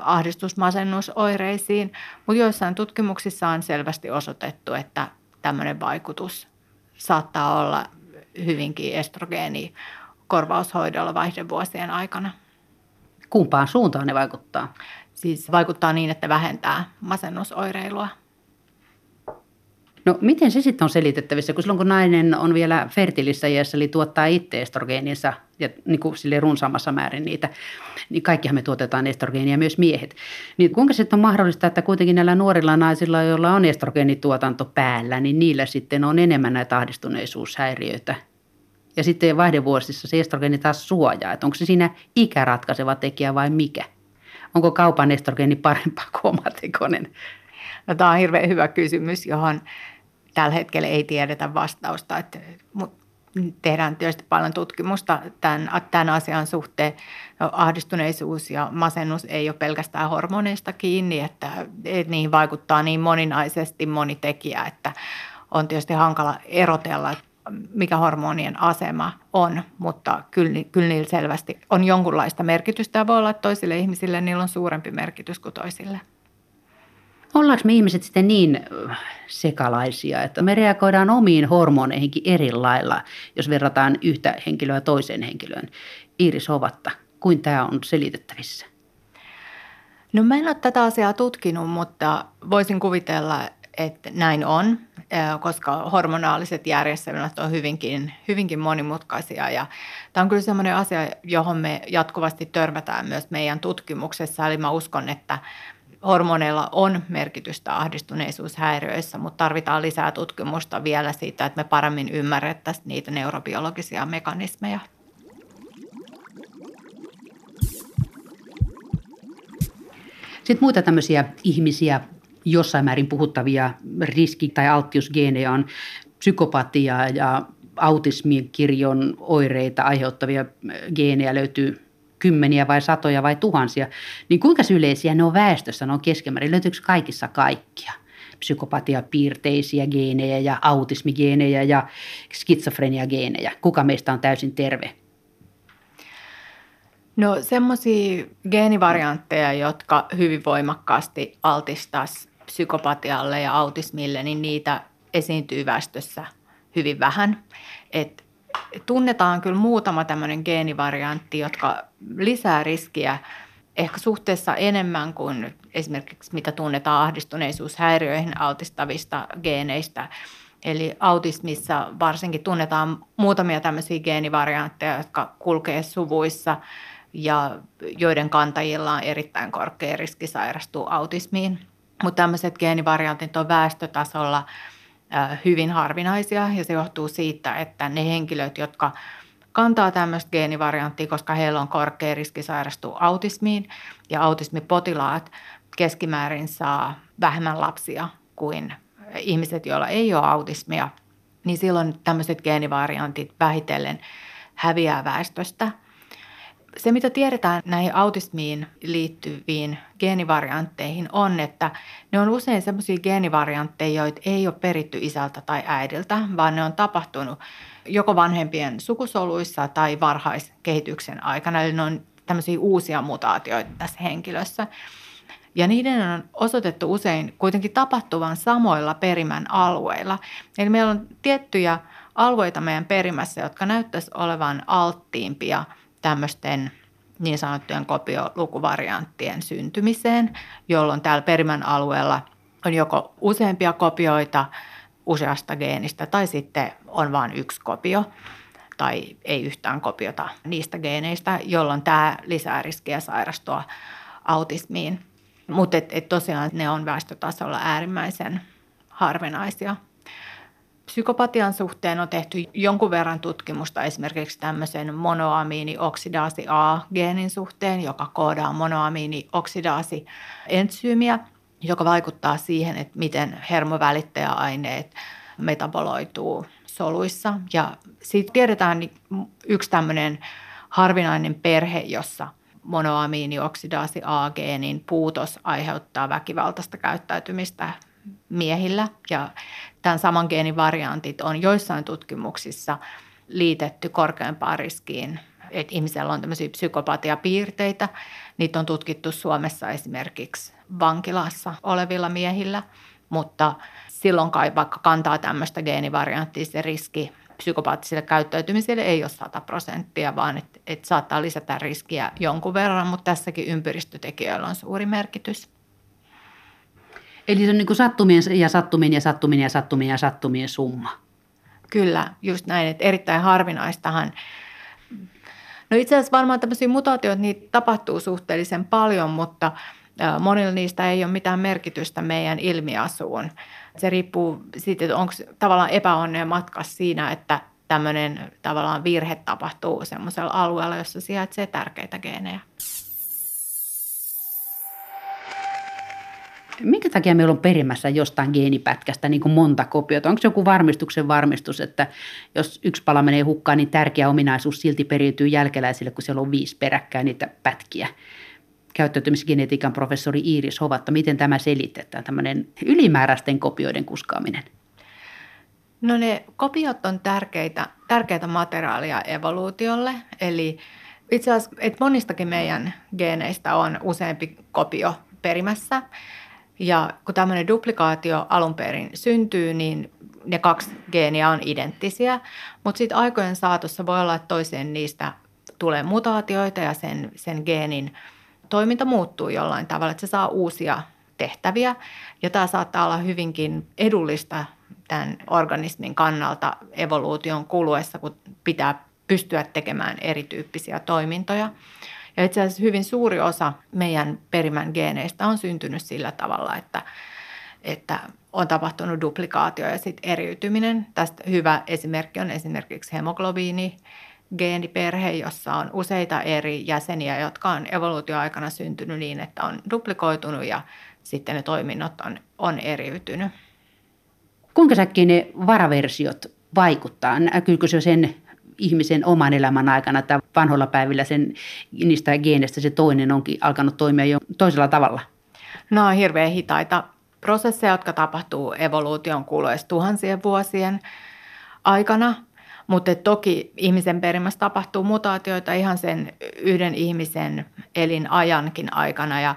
ahdistusmasennusoireisiin, mutta joissain tutkimuksissa on selvästi osoitettu, että tämmöinen vaikutus saattaa olla hyvinkin estrogeeni korvaushoidolla vaihdevuosien aikana. Kumpaan suuntaan ne vaikuttaa? Siis vaikuttaa niin, että vähentää masennusoireilua. No miten se sitten on selitettävissä, kun silloin kun nainen on vielä fertilissä iässä, eli tuottaa itse estrogeeninsa ja niin kuin sille runsaamassa määrin niitä, niin kaikkihan me tuotetaan estrogeenia, myös miehet. Niin kuinka sitten on mahdollista, että kuitenkin näillä nuorilla naisilla, joilla on estrogeenituotanto päällä, niin niillä sitten on enemmän näitä ahdistuneisuushäiriöitä ja sitten vaihdevuosissa se estrogeeni taas suojaa, että onko se siinä ikäratkaiseva tekijä vai mikä? Onko kaupan estrogeeni parempaa kuin omatekoinen? No, tämä on hirveän hyvä kysymys, johon tällä hetkellä ei tiedetä vastausta. Että, mutta tehdään tietysti paljon tutkimusta tämän, tämän asian suhteen. No, ahdistuneisuus ja masennus ei ole pelkästään hormoneista kiinni, että, että niihin vaikuttaa niin moninaisesti moni tekijä, että on tietysti hankala erotella, mikä hormonien asema on, mutta kyllä, kyllä niillä selvästi on jonkunlaista merkitystä ja voi olla, että toisille ihmisille niillä on suurempi merkitys kuin toisille. Ollaanko me ihmiset sitten niin sekalaisia, että me reagoidaan omiin hormoneihinkin eri lailla, jos verrataan yhtä henkilöä toiseen henkilöön? Iiris Hovatta, kuin tämä on selitettävissä? No mä en ole tätä asiaa tutkinut, mutta voisin kuvitella, että näin on, koska hormonaaliset järjestelmät on hyvinkin, hyvinkin monimutkaisia. Ja tämä on kyllä sellainen asia, johon me jatkuvasti törmätään myös meidän tutkimuksessa. Eli mä uskon, että hormoneilla on merkitystä ahdistuneisuushäiriöissä, mutta tarvitaan lisää tutkimusta vielä siitä, että me paremmin ymmärrettäisiin niitä neurobiologisia mekanismeja. Sitten muita tämmöisiä ihmisiä, jossain määrin puhuttavia riski- tai alttiusgeenejä on psykopatia ja autismin kirjon oireita aiheuttavia geenejä löytyy kymmeniä vai satoja vai tuhansia, niin kuinka yleisiä ne on väestössä, ne on keskimäärin, löytyykö kaikissa kaikkia? psykopatiapiirteisiä geenejä ja autismigeenejä ja skitsofreniageenejä. Kuka meistä on täysin terve? No semmoisia geenivariantteja, jotka hyvin voimakkaasti altistaisi psykopatialle ja autismille, niin niitä esiintyy väestössä hyvin vähän. Et tunnetaan kyllä muutama tämmöinen geenivariantti, jotka lisää riskiä ehkä suhteessa enemmän kuin esimerkiksi mitä tunnetaan ahdistuneisuushäiriöihin altistavista geeneistä. Eli autismissa varsinkin tunnetaan muutamia tämmöisiä geenivariantteja, jotka kulkee suvuissa ja joiden kantajilla on erittäin korkea riski sairastua autismiin. Mutta tämmöiset geenivariantit on väestötasolla hyvin harvinaisia. Ja se johtuu siitä, että ne henkilöt, jotka kantaa tämmöistä geenivarianttia, koska heillä on korkea riski sairastua autismiin ja autismipotilaat keskimäärin saa vähemmän lapsia kuin ihmiset, joilla ei ole autismia, niin silloin tämmöiset geenivariantit vähitellen häviää väestöstä – se, mitä tiedetään näihin autismiin liittyviin geenivariantteihin on, että ne on usein sellaisia geenivariantteja, joita ei ole peritty isältä tai äidiltä, vaan ne on tapahtunut joko vanhempien sukusoluissa tai varhaiskehityksen aikana. Eli ne on tämmöisiä uusia mutaatioita tässä henkilössä. Ja niiden on osoitettu usein kuitenkin tapahtuvan samoilla perimän alueilla. Eli meillä on tiettyjä alueita meidän perimässä, jotka näyttäisi olevan alttiimpia – tämmöisten niin sanottujen kopiolukuvarianttien syntymiseen, jolloin täällä perimän alueella on joko useampia kopioita useasta geenistä tai sitten on vain yksi kopio tai ei yhtään kopiota niistä geeneistä, jolloin tämä lisää riskiä sairastua autismiin. Mutta et, et tosiaan ne on väestötasolla äärimmäisen harvinaisia. Psykopatian suhteen on tehty jonkun verran tutkimusta esimerkiksi tämmöisen monoamiinioksidaasi A-geenin suhteen, joka koodaa monoamiinioksidaasi-entsyymiä, joka vaikuttaa siihen, että miten hermovälittäjäaineet metaboloituu soluissa. Ja siitä tiedetään yksi tämmöinen harvinainen perhe, jossa monoamiinioksidaasi A-geenin puutos aiheuttaa väkivaltaista käyttäytymistä miehillä. Ja tämän saman geenin variantit on joissain tutkimuksissa liitetty korkeampaan riskiin, että ihmisellä on tämmöisiä psykopatiapiirteitä. Niitä on tutkittu Suomessa esimerkiksi vankilassa olevilla miehillä, mutta silloin kai vaikka kantaa tämmöistä geenivarianttia, se riski psykopaattiselle käyttäytymiselle ei ole 100 prosenttia, vaan että et saattaa lisätä riskiä jonkun verran, mutta tässäkin ympäristötekijöillä on suuri merkitys. Eli se on niin kuin sattumien ja sattumien ja sattumien ja sattumien ja sattumien summa. Kyllä, just näin, että erittäin harvinaistahan. No itse asiassa varmaan tämmöisiä mutaatioita niitä tapahtuu suhteellisen paljon, mutta monilla niistä ei ole mitään merkitystä meidän ilmiasuun. Se riippuu siitä, että onko tavallaan epäonneen matkassa siinä, että tämmöinen tavallaan virhe tapahtuu semmoisella alueella, jossa sijaitsee tärkeitä geenejä. Minkä takia meillä on perimässä jostain geenipätkästä niin kuin monta kopiota? Onko joku varmistuksen varmistus, että jos yksi pala menee hukkaan, niin tärkeä ominaisuus silti periytyy jälkeläisille, kun siellä on viisi peräkkäin niitä pätkiä? Käyttäytymisgenetiikan professori Iiris Hovatta, miten tämä selitetään, tämmöinen ylimääräisten kopioiden kuskaaminen? No ne kopiot on tärkeitä, tärkeitä materiaalia evoluutiolle, eli itse asiassa että monistakin meidän geeneistä on useampi kopio perimässä. Ja kun tämmöinen duplikaatio alun perin syntyy, niin ne kaksi geeniä on identtisiä, mutta sitten aikojen saatossa voi olla, että toiseen niistä tulee mutaatioita ja sen, sen geenin toiminta muuttuu jollain tavalla, että se saa uusia tehtäviä. Ja tämä saattaa olla hyvinkin edullista tämän organismin kannalta evoluution kuluessa, kun pitää pystyä tekemään erityyppisiä toimintoja. Ja itse asiassa hyvin suuri osa meidän perimän geeneistä on syntynyt sillä tavalla, että, että on tapahtunut duplikaatio ja sitten eriytyminen. Tästä hyvä esimerkki on esimerkiksi hemoglobiini, geeniperhe, jossa on useita eri jäseniä, jotka on evoluutioaikana syntynyt niin, että on duplikoitunut ja sitten ne toiminnot on, on eriytynyt. Kuinka säkkiä ne varaversiot vaikuttaa? Näkyykö se sen ihmisen oman elämän aikana että vanhoilla päivillä sen, niistä geeneistä se toinen onkin alkanut toimia jo toisella tavalla? No on hirveän hitaita prosesseja, jotka tapahtuu evoluution kuluessa tuhansien vuosien aikana. Mutta toki ihmisen perimässä tapahtuu mutaatioita ihan sen yhden ihmisen elinajankin aikana ja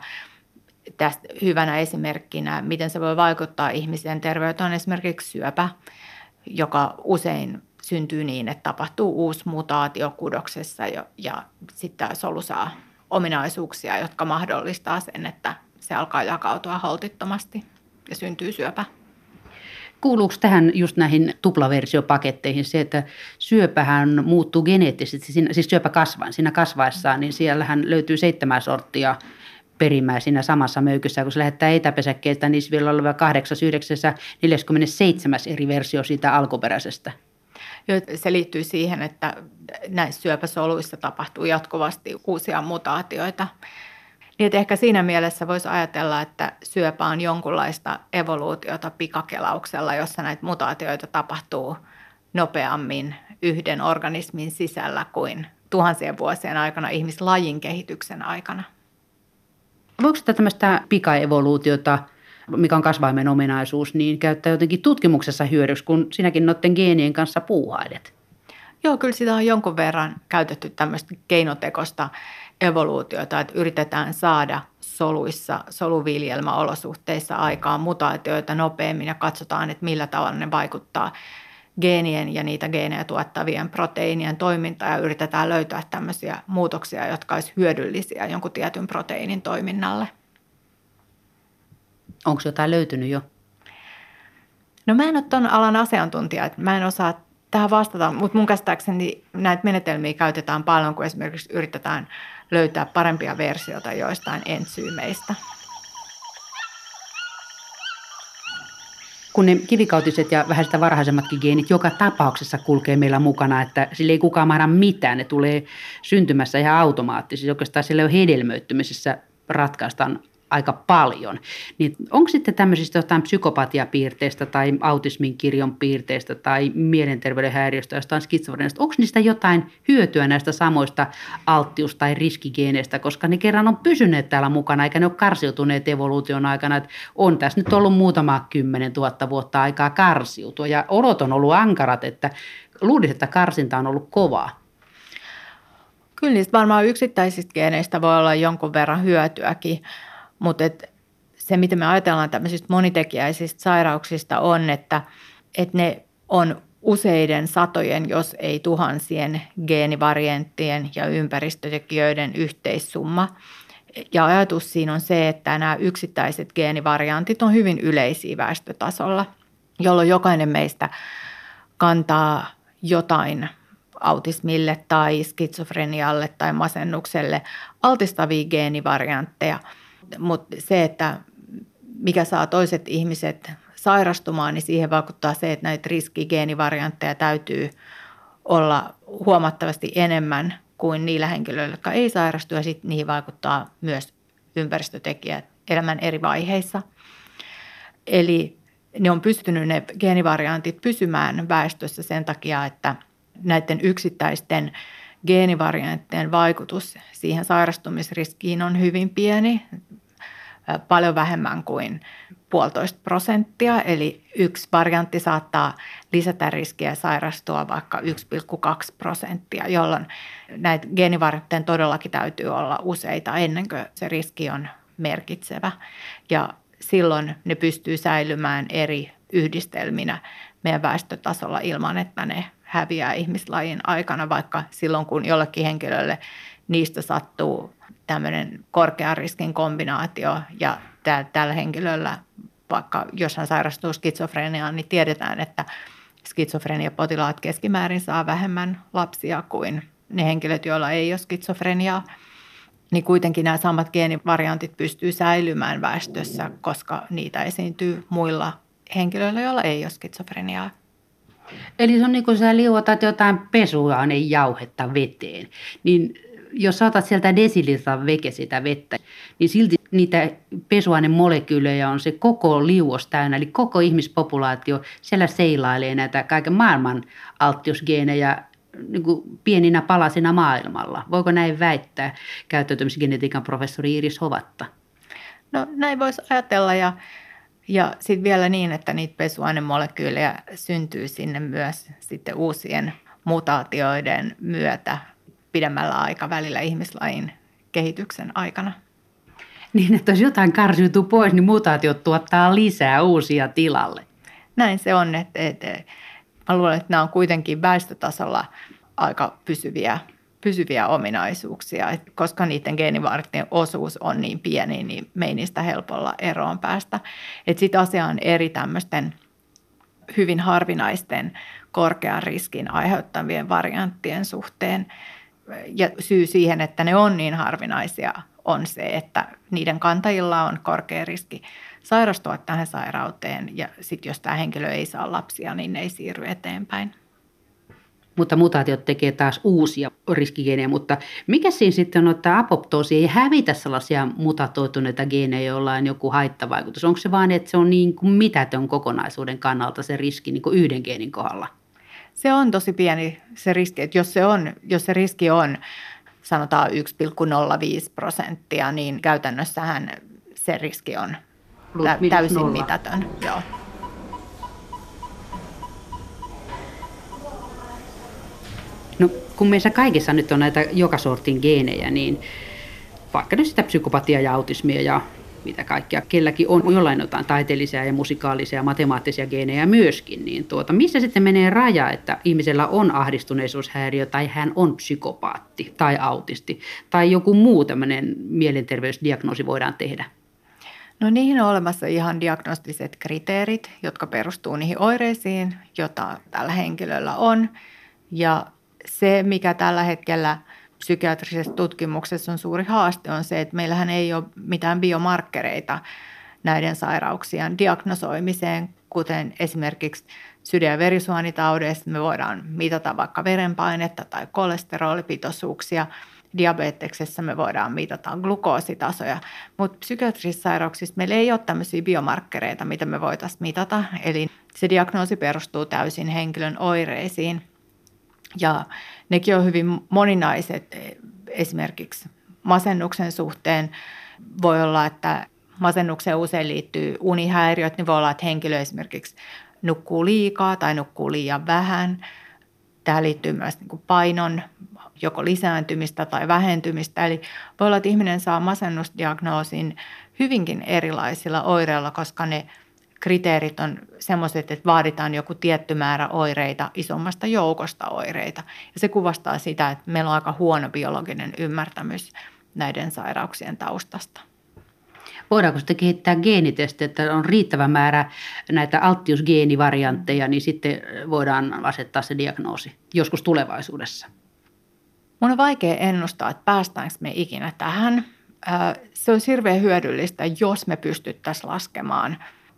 tästä hyvänä esimerkkinä, miten se voi vaikuttaa ihmisen terveyteen, on esimerkiksi syöpä, joka usein syntyy niin, että tapahtuu uusi mutaatio kudoksessa ja, ja sitten solu saa ominaisuuksia, jotka mahdollistaa sen, että se alkaa jakautua holtittomasti ja syntyy syöpä. Kuuluuko tähän just näihin tuplaversiopaketteihin se, että syöpähän muuttuu geneettisesti, siis syöpä kasvain, siinä kasvaessaan, niin siellähän löytyy seitsemän sorttia perimää siinä samassa möykyssä, kun se lähettää etäpesäkkeeltä, niin vielä oleva 8, 9, 47 eri versio siitä alkuperäisestä. Se liittyy siihen, että näissä syöpäsoluissa tapahtuu jatkuvasti uusia mutaatioita. Niin ehkä siinä mielessä voisi ajatella, että syöpä on jonkunlaista evoluutiota pikakelauksella, jossa näitä mutaatioita tapahtuu nopeammin yhden organismin sisällä kuin tuhansien vuosien aikana ihmislajin kehityksen aikana. Voiko tämmöistä pikaevoluutiota, mikä on kasvaimen ominaisuus, niin käyttää jotenkin tutkimuksessa hyödyksi, kun sinäkin noiden geenien kanssa puuhailet? Joo, kyllä sitä on jonkun verran käytetty tämmöistä keinotekosta evoluutiota, että yritetään saada soluissa, soluviljelmäolosuhteissa aikaan mutaatioita nopeammin ja katsotaan, että millä tavalla ne vaikuttaa geenien ja niitä geenejä tuottavien proteiinien toimintaan ja yritetään löytää tämmöisiä muutoksia, jotka olisi hyödyllisiä jonkun tietyn proteiinin toiminnalle. Onko jotain löytynyt jo? No mä en ole tuon alan asiantuntija, että mä en osaa tähän vastata, mutta mun käsittääkseni näitä menetelmiä käytetään paljon, kun esimerkiksi yritetään löytää parempia versioita joistain entsyymeistä. kun ne kivikautiset ja vähän sitä varhaisemmatkin geenit joka tapauksessa kulkee meillä mukana, että sille ei kukaan mahda mitään. Ne tulee syntymässä ihan automaattisesti. Oikeastaan sillä jo hedelmöittymisessä ratkaistaan aika paljon. Niin onko sitten tämmöisistä jotain psykopatiapiirteistä tai autismin kirjon piirteistä tai mielenterveyden häiriöstä, jostain skitsofreniasta, onko niistä jotain hyötyä näistä samoista alttius- tai riskigeeneistä, koska ne kerran on pysyneet täällä mukana, eikä ne ole karsiutuneet evoluution aikana, että on tässä nyt ollut muutama kymmenen tuhatta vuotta aikaa karsiutua ja olot on ollut ankarat, että luulisin, että karsinta on ollut kovaa. Kyllä niistä varmaan yksittäisistä geeneistä voi olla jonkun verran hyötyäkin, mutta se, mitä me ajatellaan tämmöisistä monitekijäisistä sairauksista on, että, että ne on useiden satojen, jos ei tuhansien geenivarianttien ja ympäristötekijöiden yhteissumma. Ja ajatus siinä on se, että nämä yksittäiset geenivariantit on hyvin yleisiä väestötasolla, jolloin jokainen meistä kantaa jotain autismille tai skitsofrenialle tai masennukselle altistavia geenivariantteja. Mutta se, että mikä saa toiset ihmiset sairastumaan, niin siihen vaikuttaa se, että näitä riskigeenivariantteja täytyy olla huomattavasti enemmän kuin niillä henkilöillä, jotka ei sairastu ja sitten niihin vaikuttaa myös ympäristötekijät elämän eri vaiheissa. Eli ne on pystynyt ne geenivariantit pysymään väestössä sen takia, että näiden yksittäisten geenivarianttien vaikutus siihen sairastumisriskiin on hyvin pieni, paljon vähemmän kuin puolitoista prosenttia, eli yksi variantti saattaa lisätä riskiä sairastua vaikka 1,2 prosenttia, jolloin näitä geenivariantteja todellakin täytyy olla useita ennen kuin se riski on merkitsevä. Ja silloin ne pystyy säilymään eri yhdistelminä meidän väestötasolla ilman, että ne häviää ihmislajin aikana, vaikka silloin kun jollekin henkilölle niistä sattuu tämmöinen korkean riskin kombinaatio ja tällä henkilöllä, vaikka jos hän sairastuu skitsofreniaan, niin tiedetään, että skitsofreniapotilaat keskimäärin saa vähemmän lapsia kuin ne henkilöt, joilla ei ole skitsofreniaa. Niin kuitenkin nämä samat geenivariantit pystyy säilymään väestössä, koska niitä esiintyy muilla henkilöillä, joilla ei ole skitsofreniaa. Eli se on niin kuin sä liuotat jotain pesuainejauhetta veteen, niin jos saatat sieltä desilitran veke sitä vettä, niin silti niitä pesuainemolekyylejä on se koko liuos täynnä, eli koko ihmispopulaatio siellä seilailee näitä kaiken maailman alttiusgeenejä niin kuin pieninä palasina maailmalla. Voiko näin väittää käyttäytymisgenetiikan professori Iris Hovatta? No näin voisi ajatella ja, ja sitten vielä niin, että niitä pesuainemolekyylejä syntyy sinne myös sitten uusien mutaatioiden myötä pidemmällä aikavälillä ihmislajin kehityksen aikana. Niin, että jos jotain karsiutuu pois, niin mutaatiot tuottaa lisää uusia tilalle. Näin se on. Että, että, mä luulen, että nämä on kuitenkin väestötasolla aika pysyviä, pysyviä ominaisuuksia. että koska niiden geenivarttien osuus on niin pieni, niin me ei niistä helpolla eroon päästä. Sitten asia on eri tämmöisten hyvin harvinaisten korkean riskin aiheuttavien varianttien suhteen – ja syy siihen, että ne on niin harvinaisia, on se, että niiden kantajilla on korkea riski sairastua tähän sairauteen ja sitten jos tämä henkilö ei saa lapsia, niin ne ei siirry eteenpäin. Mutta mutaatiot tekee taas uusia riskigeenejä, mutta mikä siinä sitten on, että apoptoosi ei hävitä sellaisia mutatoituneita geenejä, joilla on joku haittavaikutus? Onko se vain, että se on niin kuin mitätön kokonaisuuden kannalta se riski niin kuin yhden geenin kohdalla? se on tosi pieni se riski, että jos se, on, jos se riski on sanotaan 1,05 prosenttia, niin käytännössähän se riski on tä- täysin mitätön. Joo. No, kun meissä kaikissa nyt on näitä joka sortin geenejä, niin vaikka nyt sitä psykopatiaa ja autismia ja mitä kaikkea kelläkin on jollain jotain taiteellisia ja musikaalisia ja matemaattisia geenejä myöskin, niin tuota, missä sitten menee raja, että ihmisellä on ahdistuneisuushäiriö tai hän on psykopaatti tai autisti tai joku muu tämmöinen mielenterveysdiagnoosi voidaan tehdä? No niihin on olemassa ihan diagnostiset kriteerit, jotka perustuu niihin oireisiin, joita tällä henkilöllä on. Ja se, mikä tällä hetkellä – psykiatrisessa tutkimuksessa on suuri haaste on se, että meillähän ei ole mitään biomarkkereita näiden sairauksien diagnosoimiseen, kuten esimerkiksi sydän- ja verisuonitaudeista me voidaan mitata vaikka verenpainetta tai kolesterolipitoisuuksia. Diabeteksessä me voidaan mitata glukoositasoja, mutta psykiatrisissa sairauksissa meillä ei ole tämmöisiä biomarkkereita, mitä me voitaisiin mitata. Eli se diagnoosi perustuu täysin henkilön oireisiin – ja nekin on hyvin moninaiset esimerkiksi masennuksen suhteen. Voi olla, että masennukseen usein liittyy unihäiriöt, niin voi olla, että henkilö esimerkiksi nukkuu liikaa tai nukkuu liian vähän. Tähän liittyy myös niin painon joko lisääntymistä tai vähentymistä. Eli voi olla, että ihminen saa masennusdiagnoosin hyvinkin erilaisilla oireilla, koska ne kriteerit on semmoiset, että vaaditaan joku tietty määrä oireita isommasta joukosta oireita. Ja se kuvastaa sitä, että meillä on aika huono biologinen ymmärtämys näiden sairauksien taustasta. Voidaanko sitten kehittää geenitesti, että on riittävä määrä näitä alttiusgeenivariantteja, niin sitten voidaan asettaa se diagnoosi joskus tulevaisuudessa? Mun on vaikea ennustaa, että päästäänkö me ikinä tähän. Se on hirveän hyödyllistä, jos me pystyttäisiin laskemaan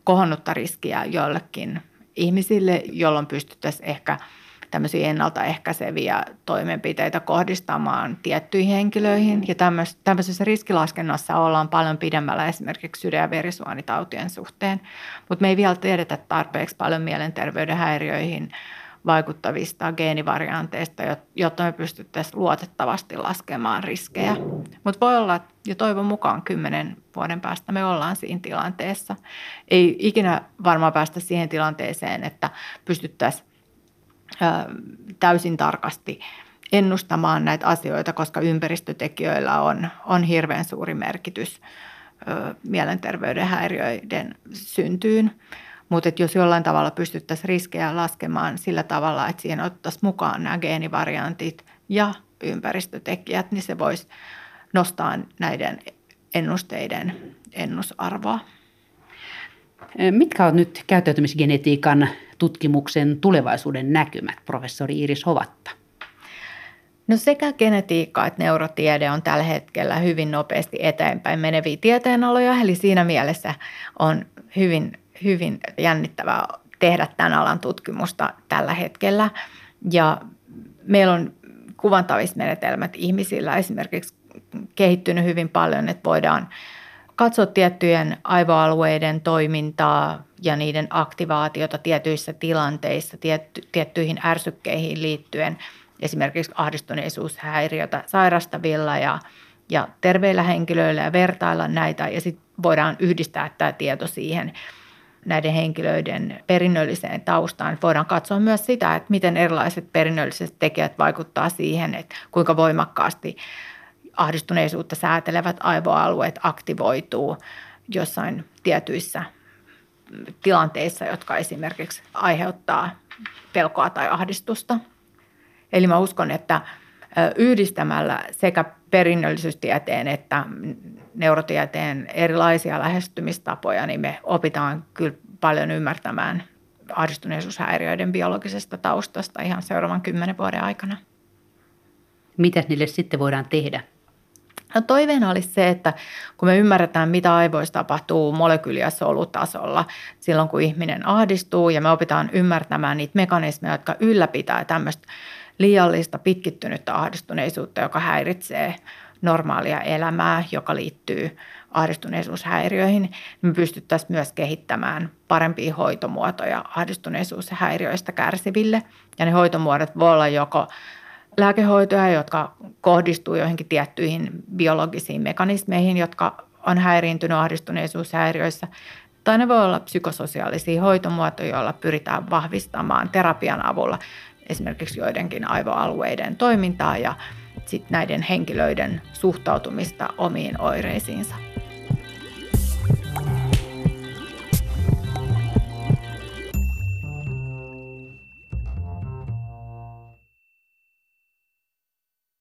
kohonnutta riskiä joillekin ihmisille, jolloin pystyttäisiin ehkä – tämmöisiä ennaltaehkäiseviä toimenpiteitä kohdistamaan tiettyihin henkilöihin. Ja tämmöisessä riskilaskennassa ollaan paljon pidemmällä esimerkiksi sydän- ja verisuonitautien suhteen, mutta me ei vielä tiedetä tarpeeksi paljon mielenterveyden häiriöihin vaikuttavista geenivarianteista, jotta me pystyttäisiin luotettavasti laskemaan riskejä. Mutta voi olla, jo toivon mukaan kymmenen vuoden päästä me ollaan siinä tilanteessa. Ei ikinä varmaan päästä siihen tilanteeseen, että pystyttäisiin täysin tarkasti ennustamaan näitä asioita, koska ympäristötekijöillä on, on hirveän suuri merkitys mielenterveyden häiriöiden syntyyn. Mutta jos jollain tavalla pystyttäisiin riskejä laskemaan sillä tavalla, että siihen ottaisiin mukaan nämä geenivariantit ja ympäristötekijät, niin se voisi nostaa näiden ennusteiden ennusarvoa. Mitkä on nyt käyttäytymisgenetiikan tutkimuksen tulevaisuuden näkymät, professori Iris Hovatta? No sekä genetiikka että neurotiede on tällä hetkellä hyvin nopeasti eteenpäin meneviä tieteenaloja, eli siinä mielessä on hyvin, hyvin jännittävää tehdä tämän alan tutkimusta tällä hetkellä. Ja meillä on kuvantavismenetelmät ihmisillä esimerkiksi kehittynyt hyvin paljon, että voidaan katsoa tiettyjen aivoalueiden toimintaa ja niiden aktivaatiota tietyissä tilanteissa, tietty, tiettyihin ärsykkeihin liittyen, esimerkiksi ahdistuneisuushäiriötä sairastavilla ja, ja terveillä henkilöillä ja vertailla näitä ja sitten voidaan yhdistää tämä tieto siihen näiden henkilöiden perinnölliseen taustaan. Voidaan katsoa myös sitä, että miten erilaiset perinnölliset tekijät vaikuttaa siihen, että kuinka voimakkaasti ahdistuneisuutta säätelevät aivoalueet aktivoituu jossain tietyissä tilanteissa, jotka esimerkiksi aiheuttaa pelkoa tai ahdistusta. Eli mä uskon, että yhdistämällä sekä perinnöllisyystieteen että neurotieteen erilaisia lähestymistapoja, niin me opitaan kyllä paljon ymmärtämään ahdistuneisuushäiriöiden biologisesta taustasta ihan seuraavan kymmenen vuoden aikana. Mitä niille sitten voidaan tehdä? No toiveena olisi se, että kun me ymmärretään, mitä aivoissa tapahtuu molekyyli- ja solutasolla silloin, kun ihminen ahdistuu ja me opitaan ymmärtämään niitä mekanismeja, jotka ylläpitää tämmöistä liiallista pitkittynyttä ahdistuneisuutta, joka häiritsee normaalia elämää, joka liittyy ahdistuneisuushäiriöihin, me pystyttäisiin myös kehittämään parempia hoitomuotoja ahdistuneisuushäiriöistä kärsiville. Ja ne hoitomuodot voi olla joko lääkehoitoja, jotka kohdistuu joihinkin tiettyihin biologisiin mekanismeihin, jotka on häiriintynyt ahdistuneisuushäiriöissä. Tai ne voi olla psykososiaalisia hoitomuotoja, joilla pyritään vahvistamaan terapian avulla esimerkiksi joidenkin aivoalueiden toimintaa ja sit näiden henkilöiden suhtautumista omiin oireisiinsa.